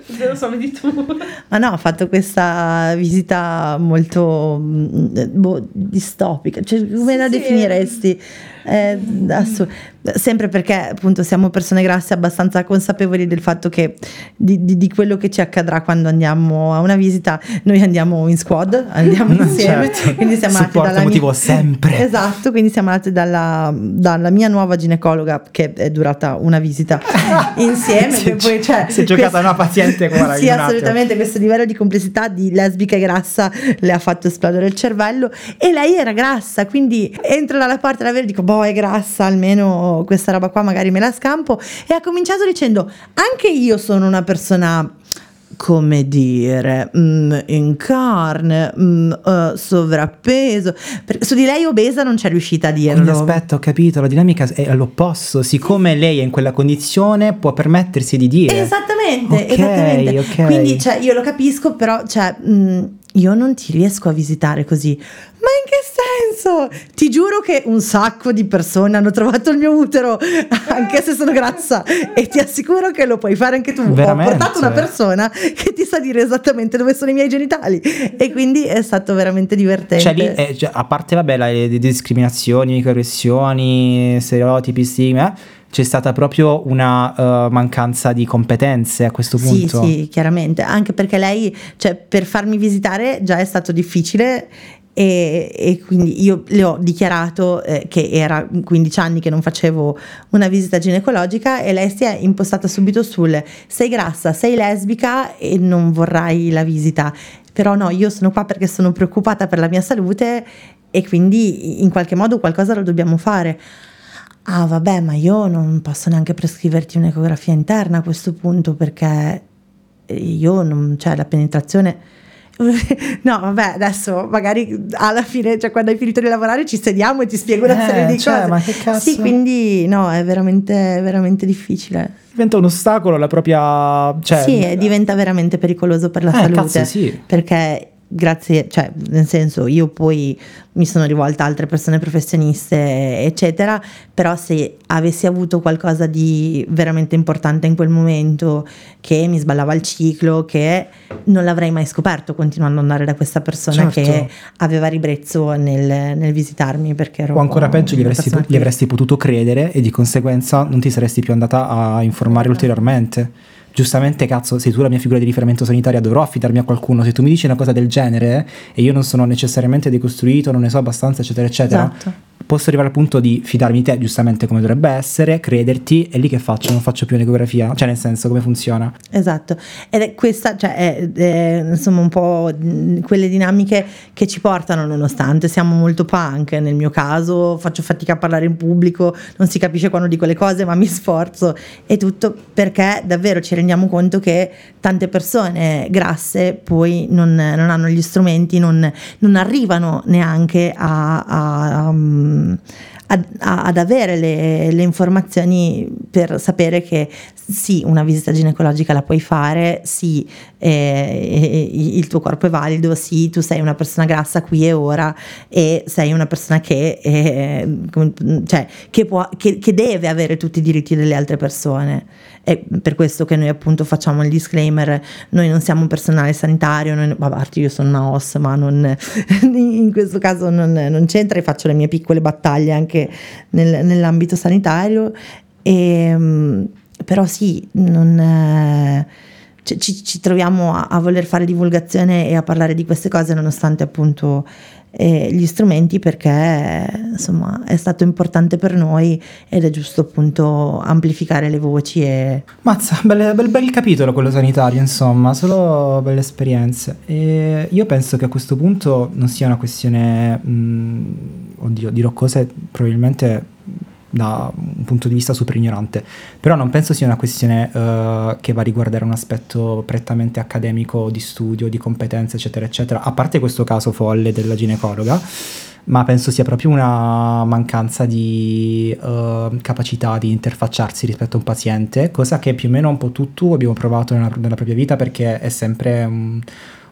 Speaker 3: Se lo so, vedi tu.
Speaker 2: Ma no, ho fatto questa visita molto mm, boh, distopica, cioè come sì, la sì. Eh, assu- sempre perché appunto siamo persone grasse abbastanza consapevoli del fatto che di, di, di, quello che ci accadrà quando andiamo a una visita noi andiamo in squad andiamo insieme
Speaker 1: certo. quindi siamo andati dalla motivo mia... sempre
Speaker 2: esatto quindi siamo andati dalla, dalla, mia nuova ginecologa che è durata una visita insieme
Speaker 1: si, poi, cioè, si è giocata questo, una paziente
Speaker 2: guarda, sì assolutamente questo livello di complessità di lesbica e grassa le ha fatto esplodere il cervello e lei era grassa quindi entro dalla porta della vera e dico boh è grassa almeno questa roba qua magari me la scampo e ha cominciato dicendo anche io sono una persona come dire, mm, in carne, mm, uh, sovrappeso. Per, su di lei obesa non c'è riuscita a dirlo.
Speaker 1: Quindi aspetta, ho capito, la dinamica è all'opposto. Siccome lei è in quella condizione, può permettersi di dire.
Speaker 2: Esattamente, okay, esattamente. Okay. Quindi cioè, io lo capisco, però cioè, mh, mm, io non ti riesco a visitare così. Ma in che senso? Ti giuro che un sacco di persone hanno trovato il mio utero, anche se sono grassa, e ti assicuro che lo puoi fare anche tu.
Speaker 1: Veramente?
Speaker 2: Ho portato una persona che ti sa dire esattamente dove sono i miei genitali, e quindi è stato veramente divertente.
Speaker 1: Cioè, lì, eh, cioè, a parte, vabbè, le discriminazioni, microaggressioni, stereotipi, stigmi, eh, c'è stata proprio una uh, mancanza di competenze a questo punto.
Speaker 2: Sì, sì, chiaramente, anche perché lei, cioè, per farmi visitare già è stato difficile e, e, quindi io le ho dichiarato eh, che era 15 anni che non facevo una visita ginecologica e lei si è impostata subito sul sei grassa, sei lesbica e non vorrai la visita. Però no, io sono qua perché sono preoccupata per la mia salute e quindi in qualche modo qualcosa lo dobbiamo fare ah vabbè ma io non posso neanche prescriverti un'ecografia interna a questo punto perché io non, cioè la penetrazione no vabbè adesso magari alla fine cioè quando hai finito di lavorare ci sediamo e ti spiego una
Speaker 1: eh,
Speaker 2: serie di
Speaker 1: cioè,
Speaker 2: cose.
Speaker 1: ma che cazzo?
Speaker 2: Sì quindi no è veramente, veramente difficile.
Speaker 1: Diventa un ostacolo la propria cioè...
Speaker 2: sì diventa veramente pericoloso per la
Speaker 1: eh,
Speaker 2: salute
Speaker 1: cazzo, sì.
Speaker 2: perché grazie, cioè nel senso io poi mi sono rivolta a altre persone professioniste, eccetera, però se avessi avuto qualcosa di veramente importante in quel momento, che mi sballava il ciclo, che non l'avrei mai scoperto continuando ad andare da questa persona certo. che aveva ribrezzo nel, nel visitarmi. Perché ero
Speaker 1: o ancora peggio, gli avresti, gli avresti potuto credere e di conseguenza non ti saresti più andata a informare ulteriormente giustamente cazzo sei tu la mia figura di riferimento sanitaria dovrò affidarmi a qualcuno. Se tu mi dici una cosa del genere e io non sono necessariamente decostruito non ne so abbastanza eccetera eccetera esatto posso arrivare al punto di fidarmi di te, giustamente come dovrebbe essere, crederti, e lì che faccio? Non faccio più un'ecografia? Cioè, nel senso, come funziona?
Speaker 2: Esatto, ed è questa, cioè, è, è, insomma, un po' quelle dinamiche che ci portano, nonostante siamo molto punk, nel mio caso faccio fatica a parlare in pubblico, non si capisce quando dico le cose, ma mi sforzo, e tutto perché davvero ci rendiamo conto che tante persone grasse poi non, non hanno gli strumenti, non, non arrivano neanche a, a, a 嗯，ad, ad, avere le, le, informazioni per sapere che sì, una visita ginecologica la puoi fare, sì, eh, il tuo corpo è valido, sì, tu sei una persona grassa qui e ora e sei una persona che, eh, cioè, che, può, che, che deve avere tutti i diritti delle altre persone. È per questo che noi appunto facciamo il disclaimer, noi non siamo personale sanitario, noi, a parte io sono una OS, ma non, in questo caso non, non, c'entra e faccio le mie piccole battaglie anche nel, nell'ambito sanitario. E, ehm, però sì, non, eh, ci, ci, troviamo a, a, voler fare divulgazione e a parlare di queste cose nonostante appunto eh, gli strumenti perché insomma è stato importante per noi ed è giusto appunto amplificare le voci e...
Speaker 1: Mazza, bel, bel, bel capitolo quello sanitario insomma, solo belle esperienze e io penso che a questo punto non sia una questione, mh, mm, oddio dirò cose probabilmente da un punto di vista super ignorante, però non penso sia una questione uh, che va a riguardare un aspetto prettamente accademico di studio, di competenze, eccetera, eccetera, a parte questo caso folle della ginecologa, ma penso sia proprio una mancanza di uh, capacità di interfacciarsi rispetto a un paziente, cosa che più o meno un po' tutti abbiamo provato nella, nella propria vita perché è sempre un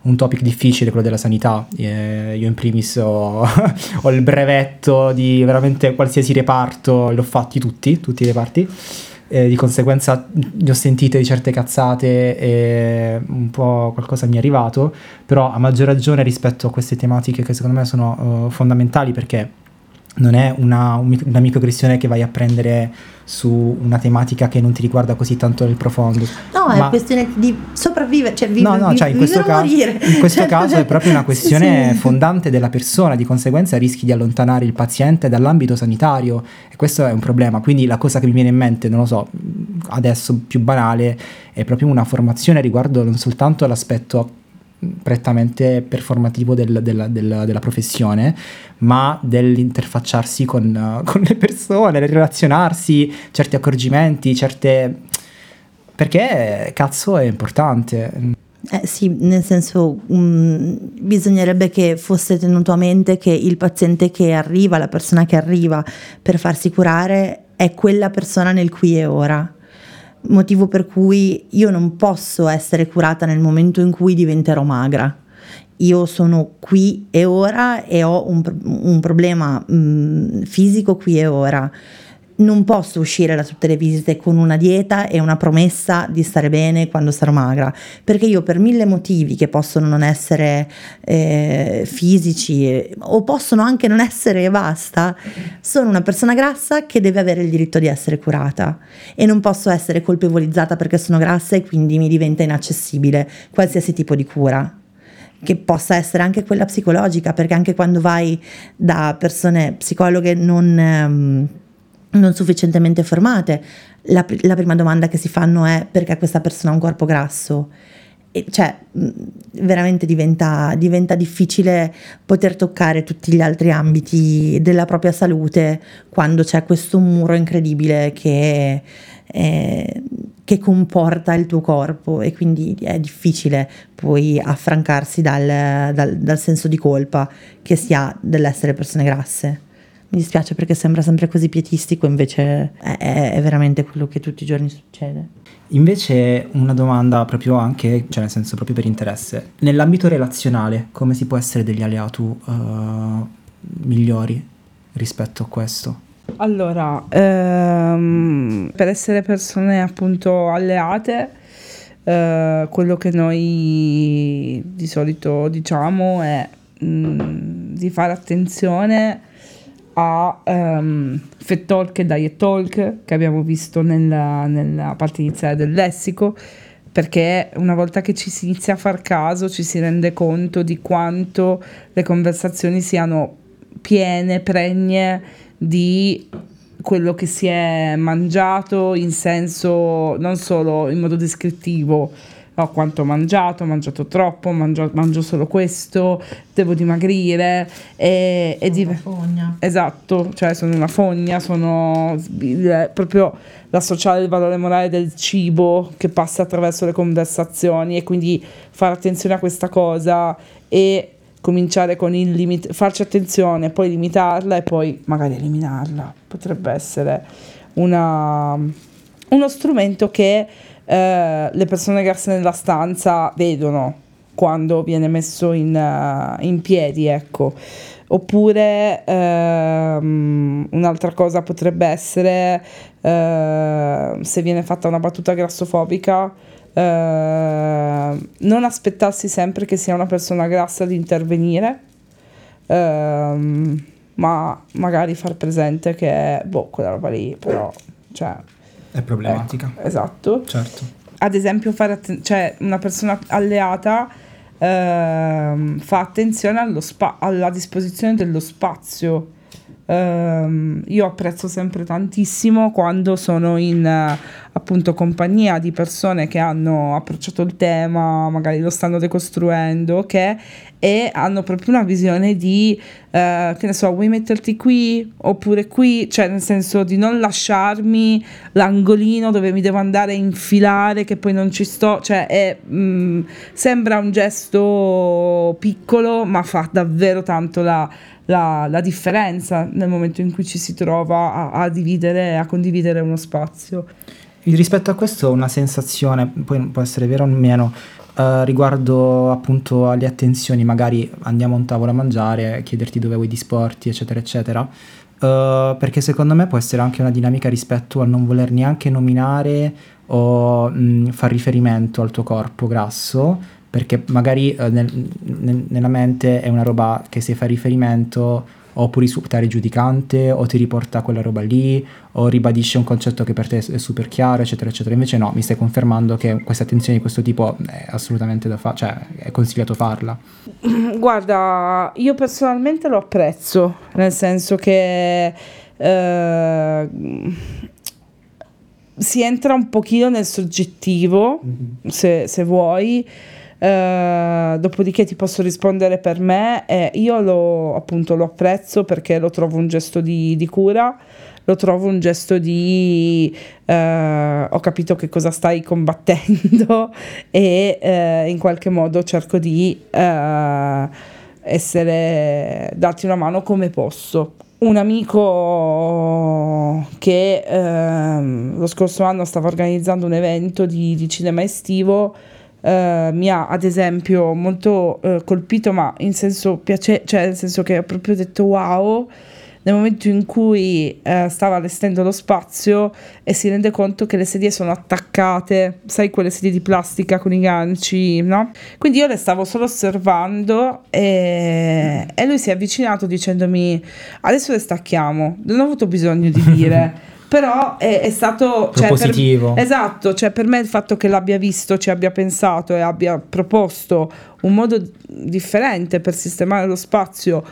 Speaker 1: un topic difficile quello della sanità. Eh, io in primis ho, ho, il brevetto di veramente qualsiasi reparto, li ho fatti tutti, tutti i reparti. Eh, di conseguenza ne ho sentite di certe cazzate e un po' qualcosa mi è arrivato, però a maggior ragione rispetto a queste tematiche che secondo me sono uh, fondamentali perché non è una, una microaggressione che vai a prendere su una tematica che non ti riguarda così tanto nel profondo.
Speaker 2: No, è questione di sopravvivere, cioè vivere.
Speaker 1: No, no, cioè in questo, caso, in questo cioè, caso, è proprio una questione sì. fondante della persona, di conseguenza rischi di allontanare il paziente dall'ambito sanitario e questo è un problema. Quindi la cosa che mi viene in mente, non lo so, adesso più banale, è proprio una formazione riguardo non soltanto all'aspetto prettamente performativo del, del, del, della professione, ma dell'interfacciarsi con, con le persone, relazionarsi, certi accorgimenti, certe... perché cazzo è importante.
Speaker 2: Eh sì, nel senso um, bisognerebbe che fosse tenuto a mente che il paziente che arriva, la persona che arriva per farsi curare è quella persona nel qui e ora motivo per cui io non posso essere curata nel momento in cui diventerò magra. Io sono qui e ora e ho un, un problema mh, mm, fisico qui e ora non posso uscire da tutte le visite con una dieta e una promessa di stare bene quando sarò magra, perché io per mille motivi che possono non essere eh, fisici o possono anche non essere e basta, sono una persona grassa che deve avere il diritto di essere curata e non posso essere colpevolizzata perché sono grassa e quindi mi diventa inaccessibile qualsiasi tipo di cura che possa essere anche quella psicologica, perché anche quando vai da persone psicologhe non... Um, non sufficientemente formate. La, la, prima domanda che si fanno è perché questa persona ha un corpo grasso? E cioè, veramente diventa, diventa difficile poter toccare tutti gli altri ambiti della propria salute quando c'è questo muro incredibile che, eh, che comporta il tuo corpo e quindi è difficile poi affrancarsi dal, dal, dal senso di colpa che si ha dell'essere persone grasse Mi dispiace perché sembra sempre così pietistico, invece è, è veramente quello che tutti i giorni succede.
Speaker 1: Invece una domanda proprio anche, cioè nel senso proprio per interesse, nell'ambito relazionale come si può essere degli alleati uh, migliori rispetto a questo?
Speaker 3: Allora, ehm, per essere persone appunto alleate, eh, quello che noi di solito diciamo è mh, mm, di fare attenzione a um, Fed Talk e Diet Talk che abbiamo visto nella, nella parte iniziale del lessico perché una volta che ci si inizia a far caso ci si rende conto di quanto le conversazioni siano piene, pregne di quello che si è mangiato in senso non solo in modo descrittivo, ho quanto ho mangiato, ho mangiato troppo, mangio, mangio solo questo, devo dimagrire e,
Speaker 2: e div- fogna.
Speaker 3: Esatto, cioè sono una fogna, sono il, proprio l'associare il valore morale del cibo che passa attraverso le conversazioni e quindi fare attenzione a questa cosa e cominciare con il limite, farci attenzione, poi limitarla e poi magari eliminarla. Potrebbe essere una, uno strumento che eh, le persone grasse nella stanza vedono quando viene messo in, uh, in piedi, ecco. Oppure ehm, un'altra cosa potrebbe essere eh, se viene fatta una battuta grassofobica, eh, non aspettarsi sempre che sia una persona grassa ad intervenire, ehm, ma magari far presente che boh, quella roba lì, però, cioè,
Speaker 1: è problematica.
Speaker 3: Ecco, esatto.
Speaker 1: Certo.
Speaker 3: Ad esempio, fare atten- cioè una persona alleata ehm, fa attenzione spa- alla disposizione dello spazio. Um, io apprezzo sempre tantissimo quando sono in uh, appunto compagnia di persone che hanno approcciato il tema, magari lo stanno decostruendo, che e hanno proprio una visione di uh, che ne so, vuoi metterti qui oppure qui, cioè nel senso di non lasciarmi l'angolino dove mi devo andare a infilare che poi non ci sto, cioè è, mh, mm, sembra un gesto piccolo ma fa davvero tanto la la, la, differenza nel momento in cui ci si trova a, a dividere, a condividere uno spazio.
Speaker 1: Rispetto a questo una sensazione, poi può essere vero o meno, uh, riguardo appunto alle attenzioni, magari andiamo a un tavolo a mangiare, chiederti dove vuoi disporti, eccetera, eccetera, uh, perché secondo me può essere anche una dinamica rispetto a non voler neanche nominare o mh, far riferimento al tuo corpo grasso, perché magari eh, nel, nel, nella mente è una roba che se fa riferimento o può risultare giudicante o ti riporta quella roba lì o ribadisce un concetto che per te è super chiaro eccetera eccetera invece no mi stai confermando che questa attenzione di questo tipo è assolutamente da fare cioè è consigliato farla
Speaker 3: guarda io personalmente lo apprezzo nel senso che eh, si entra un pochino nel soggettivo mm-hmm. se, se vuoi Uh, dopodiché ti posso rispondere per me e io lo, appunto, lo apprezzo perché lo trovo un gesto di, di cura, lo trovo un gesto di uh, ho capito che cosa stai combattendo e uh, in qualche modo cerco di essere, darti una mano come posso. Un amico che ehm, lo scorso anno stava organizzando un evento di, di cinema estivo Uh, mi ha ad esempio molto uh, colpito, ma in senso piace, cioè nel senso che ho proprio detto wow nel momento in cui uh, stava allestendo lo spazio e si rende conto che le sedie sono attaccate, sai quelle sedie di plastica con i ganci, no? Quindi io le stavo solo osservando e, e lui si è avvicinato dicendomi adesso le stacchiamo, non ho avuto bisogno di dire. però è, è stato
Speaker 1: cioè, positivo.
Speaker 3: Esatto, cioè per me il fatto che l'abbia visto, ci abbia pensato e abbia proposto un modo differente per sistemare lo spazio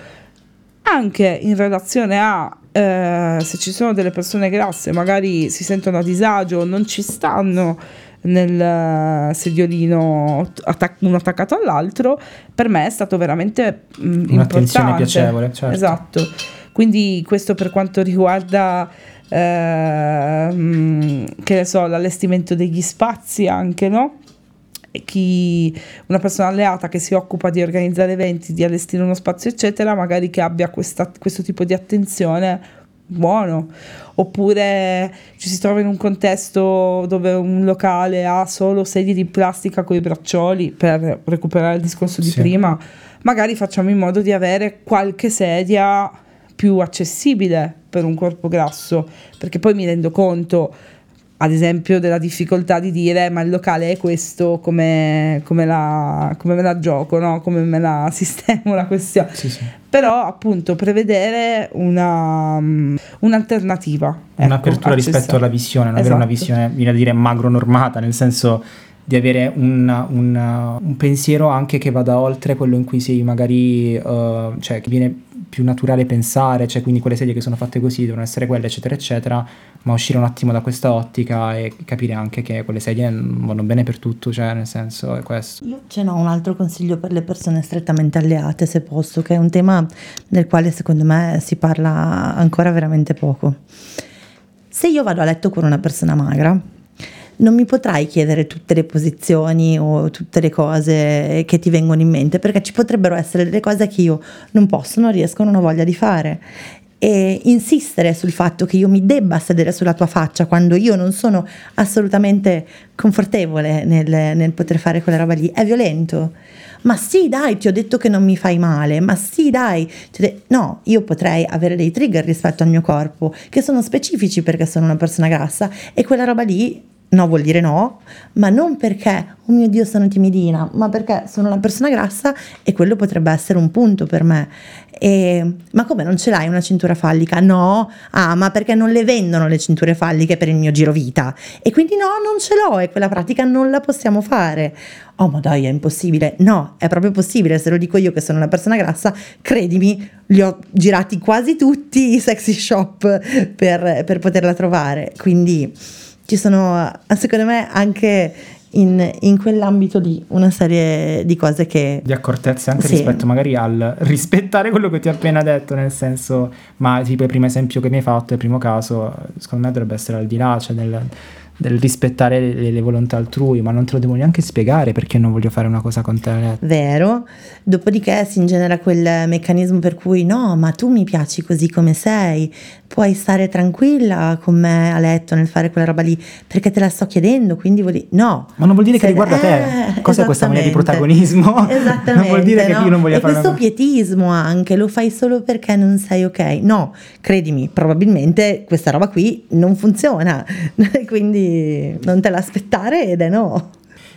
Speaker 3: anche in relazione a eh, se ci sono delle persone grasse, magari si sentono a disagio, non ci stanno nel sediolino attac- uno attaccato all'altro, per me è stato veramente
Speaker 1: mh, un'attenzione piacevole. Certo.
Speaker 3: Esatto. Quindi questo per quanto riguarda ehm, che ne so, l'allestimento degli spazi anche, no? chi, una persona alleata che si occupa di organizzare eventi, di allestire uno spazio, eccetera, magari che abbia questa, questo tipo di attenzione buono. Oppure ci si trova in un contesto dove un locale ha solo sedie di plastica con i braccioli per recuperare il discorso di sì. prima, magari facciamo in modo di avere qualche sedia più accessibile per un corpo grasso, perché poi mi rendo conto ad esempio della difficoltà di dire ma il locale è questo, come, come, la, come me la gioco, no? come me la sistemo la questione.
Speaker 1: Sì, sì.
Speaker 3: Però appunto prevedere una, um, un'alternativa.
Speaker 1: Un'apertura ecco, rispetto alla visione, non esatto. avere una esatto. visione, viene a dire magro-normata, nel senso di avere un, un, un, pensiero anche che vada oltre quello in cui sei magari, uh, cioè che viene più naturale pensare, cioè quindi quelle sedie che sono fatte così devono essere quelle, eccetera, eccetera, ma uscire un attimo da questa ottica e capire anche che quelle sedie vanno bene per tutto, cioè nel senso è questo.
Speaker 2: Io ce n'ho un altro consiglio per le persone strettamente alleate, se posso, che è un tema del quale secondo me si parla ancora veramente poco. Se io vado a letto con una persona magra, non mi potrai chiedere tutte le posizioni o tutte le cose che ti vengono in mente, perché ci potrebbero essere delle cose che io non posso, non riesco, non ho voglia di fare. E insistere sul fatto che io mi debba sedere sulla tua faccia quando io non sono assolutamente confortevole nel, nel poter fare quella roba lì è violento. Ma sì, dai, ti ho detto che non mi fai male. Ma sì, dai. No, io potrei avere dei trigger rispetto al mio corpo che sono specifici perché sono una persona grassa e quella roba lì no vuol dire no, ma non perché, oh mio Dio, sono timidina, ma perché sono una persona grassa e quello potrebbe essere un punto per me. E, ma come non ce l'hai una cintura fallica? No, ah, ma perché non le vendono le cinture falliche per il mio giro vita? E quindi no, non ce l'ho e quella pratica non la possiamo fare. Oh, ma dai, è impossibile. No, è proprio possibile. Se lo dico io che sono una persona grassa, credimi, li ho girati quasi tutti i sexy shop per, per poterla trovare. Quindi ci sono, secondo me, anche in, in, quell'ambito lì una serie di cose che...
Speaker 1: Di accortezze anche sì. rispetto magari al rispettare quello che ti ho appena detto, nel senso, ma tipo il primo esempio che mi hai fatto, il primo caso, secondo me dovrebbe essere al di là, cioè del del rispettare le, le, volontà altrui, ma non te lo devo neanche spiegare perché non voglio fare una cosa con te.
Speaker 2: Vero, dopodiché si ingenera quel meccanismo per cui no, ma tu mi piaci così come sei, puoi stare tranquilla con me a letto nel fare quella roba lì perché te la sto chiedendo, quindi vuol no.
Speaker 1: Ma non vuol dire Se, che riguarda eh, te. Cos'è questa maniera di protagonismo?
Speaker 2: Esattamente.
Speaker 1: non vuol dire no? che io non voglio
Speaker 2: e
Speaker 1: fare
Speaker 2: questo una... pietismo anche, lo fai solo perché non sei ok. No, credimi, probabilmente questa roba qui non funziona. quindi non te l'aspettare ed è no.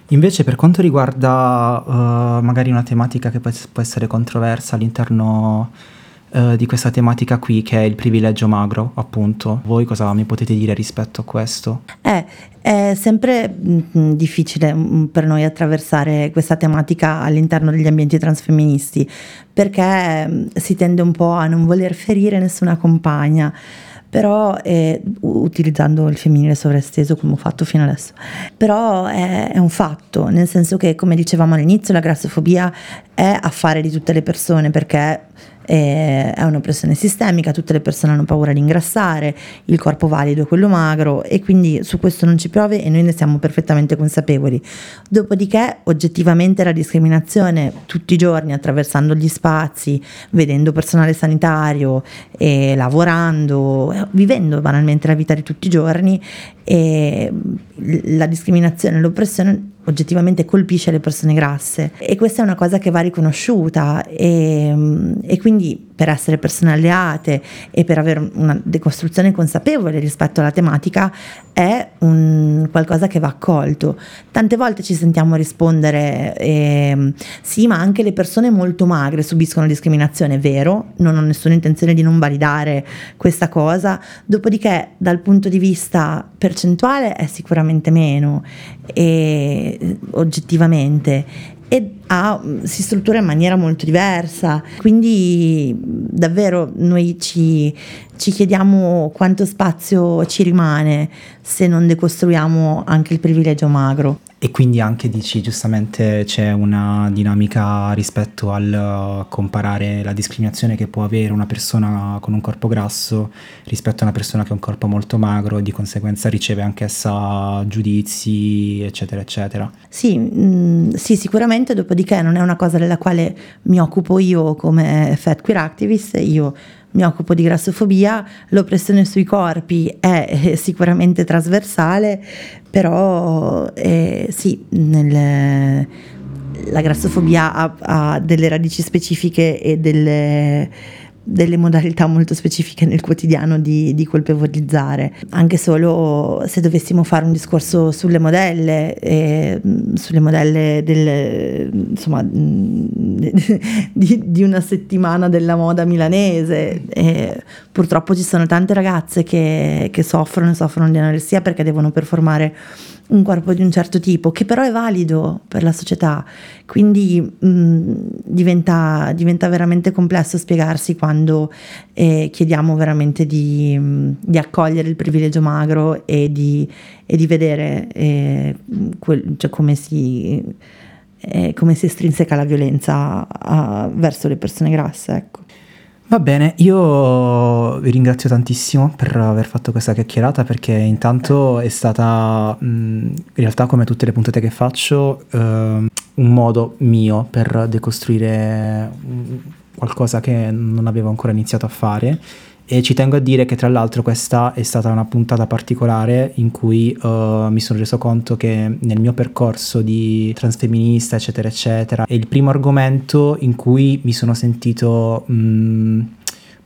Speaker 1: Invece per quanto riguarda uh, magari una tematica che può, può essere controversa all'interno uh, di questa tematica qui, che è il privilegio magro, appunto, voi cosa mi potete dire rispetto a questo?
Speaker 2: Eh, è sempre mh, mm, difficile mh, mm, per noi attraversare questa tematica all'interno degli ambienti transfemministi, perché mh, mm, si tende un po' a non voler ferire nessuna compagna. Però è, utilizzando il femminile sovraesteso come ho fatto fino adesso, però è, è un fatto, nel senso che come dicevamo all'inizio la grassofobia è affare di tutte le persone perché è un'oppressione sistemica, tutte le persone hanno paura di ingrassare, il corpo valido è quello magro e quindi su questo non ci piove e noi ne siamo perfettamente consapevoli. Dopodiché oggettivamente la discriminazione tutti i giorni attraversando gli spazi, vedendo personale sanitario e lavorando, vivendo banalmente la vita di tutti i giorni e la discriminazione e l'oppressione oggettivamente colpisce le persone grasse. E questa è una cosa che va riconosciuta e, e, quindi per essere persone alleate e per avere una decostruzione consapevole rispetto alla tematica è un qualcosa che va accolto. Tante volte ci sentiamo rispondere eh, sì ma anche le persone molto magre subiscono discriminazione, è vero, non ho nessuna intenzione di non validare questa cosa, dopodiché dal punto di vista percentuale è sicuramente meno e, oggettivamente. E ha, si struttura in maniera molto diversa. Quindi davvero noi ci, ci, chiediamo quanto spazio ci rimane se non decostruiamo anche il privilegio magro.
Speaker 1: E quindi anche dici giustamente c'è una dinamica rispetto al comparare la discriminazione che può avere una persona con un corpo grasso rispetto a una persona che ha un corpo molto magro e di conseguenza riceve anch'essa giudizi, eccetera, eccetera.
Speaker 2: Sì, mh, mm, sì, sicuramente, dopodiché non è una cosa della quale mi occupo io come fat queer activist, io mi occupo di grassofobia, l'oppressione sui corpi è sicuramente trasversale, però eh, sì, nel, la grassofobia ha, ha, delle radici specifiche e delle delle modalità molto specifiche nel quotidiano di, di, colpevolizzare. Anche solo se dovessimo fare un discorso sulle modelle, eh, sulle modelle del, insomma, di, di, una settimana della moda milanese. Eh, purtroppo ci sono tante ragazze che, che soffrono soffrono di anoressia perché devono performare un corpo di un certo tipo, che però è valido per la società, quindi mh, diventa, diventa, veramente complesso spiegarsi quando eh, chiediamo veramente di, mh, di, accogliere il privilegio magro e di, e di vedere eh, quel, cioè come, si, eh, come si estrinseca la violenza a, verso le persone grasse. Ecco.
Speaker 1: Va bene, io vi ringrazio tantissimo per aver fatto questa chiacchierata perché intanto è stata, mh, in realtà come tutte le puntate che faccio, eh, un modo mio per decostruire qualcosa che non avevo ancora iniziato a fare e ci tengo a dire che tra l'altro questa è stata una puntata particolare in cui uh, mi sono reso conto che nel mio percorso di transfemminista, eccetera, eccetera, è il primo argomento in cui mi sono sentito mh, mm,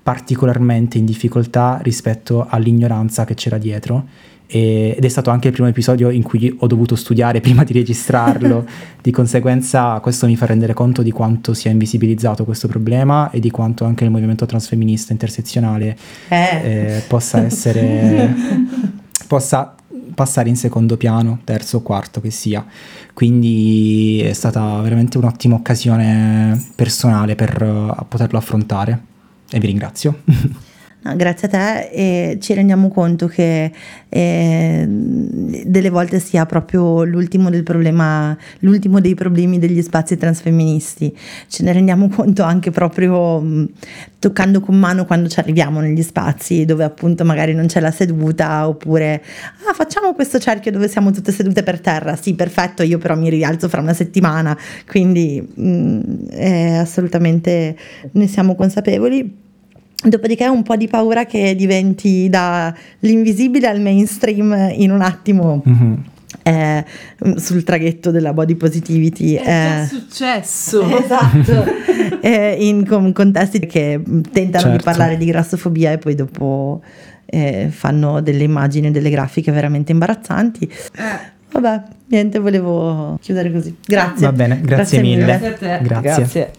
Speaker 1: particolarmente in difficoltà rispetto all'ignoranza che c'era dietro ed è stato anche il primo episodio in cui ho dovuto studiare prima di registrarlo, di conseguenza questo mi fa rendere conto di quanto sia invisibilizzato questo problema e di quanto anche il movimento transfemminista intersezionale eh. Eh, possa essere possa passare in secondo piano, terzo o quarto che sia. Quindi è stata veramente un'ottima occasione personale per uh, poterlo affrontare e vi ringrazio.
Speaker 2: Grazie a te e ci rendiamo conto che eh, delle volte sia proprio l'ultimo del problema, l'ultimo dei problemi degli spazi transfemministi. Ce ne rendiamo conto anche proprio mh, toccando con mano quando ci arriviamo negli spazi dove appunto magari non c'è la seduta oppure ah, facciamo questo cerchio dove siamo tutte sedute per terra. Sì, perfetto, io però mi rialzo fra una settimana, quindi mh, assolutamente ne siamo consapevoli. Dopodiché un po' di paura che diventi dall'invisibile al mainstream in un attimo. Mm-hmm. Eh, sul traghetto della body positivity
Speaker 3: è già eh, successo
Speaker 2: esatto eh, in com- contesti che tentano certo. di parlare di grassofobia e poi dopo eh, fanno delle immagini delle grafiche veramente imbarazzanti eh. vabbè niente volevo chiudere così grazie
Speaker 1: va bene grazie, grazie mille, mille.
Speaker 3: grazie, grazie.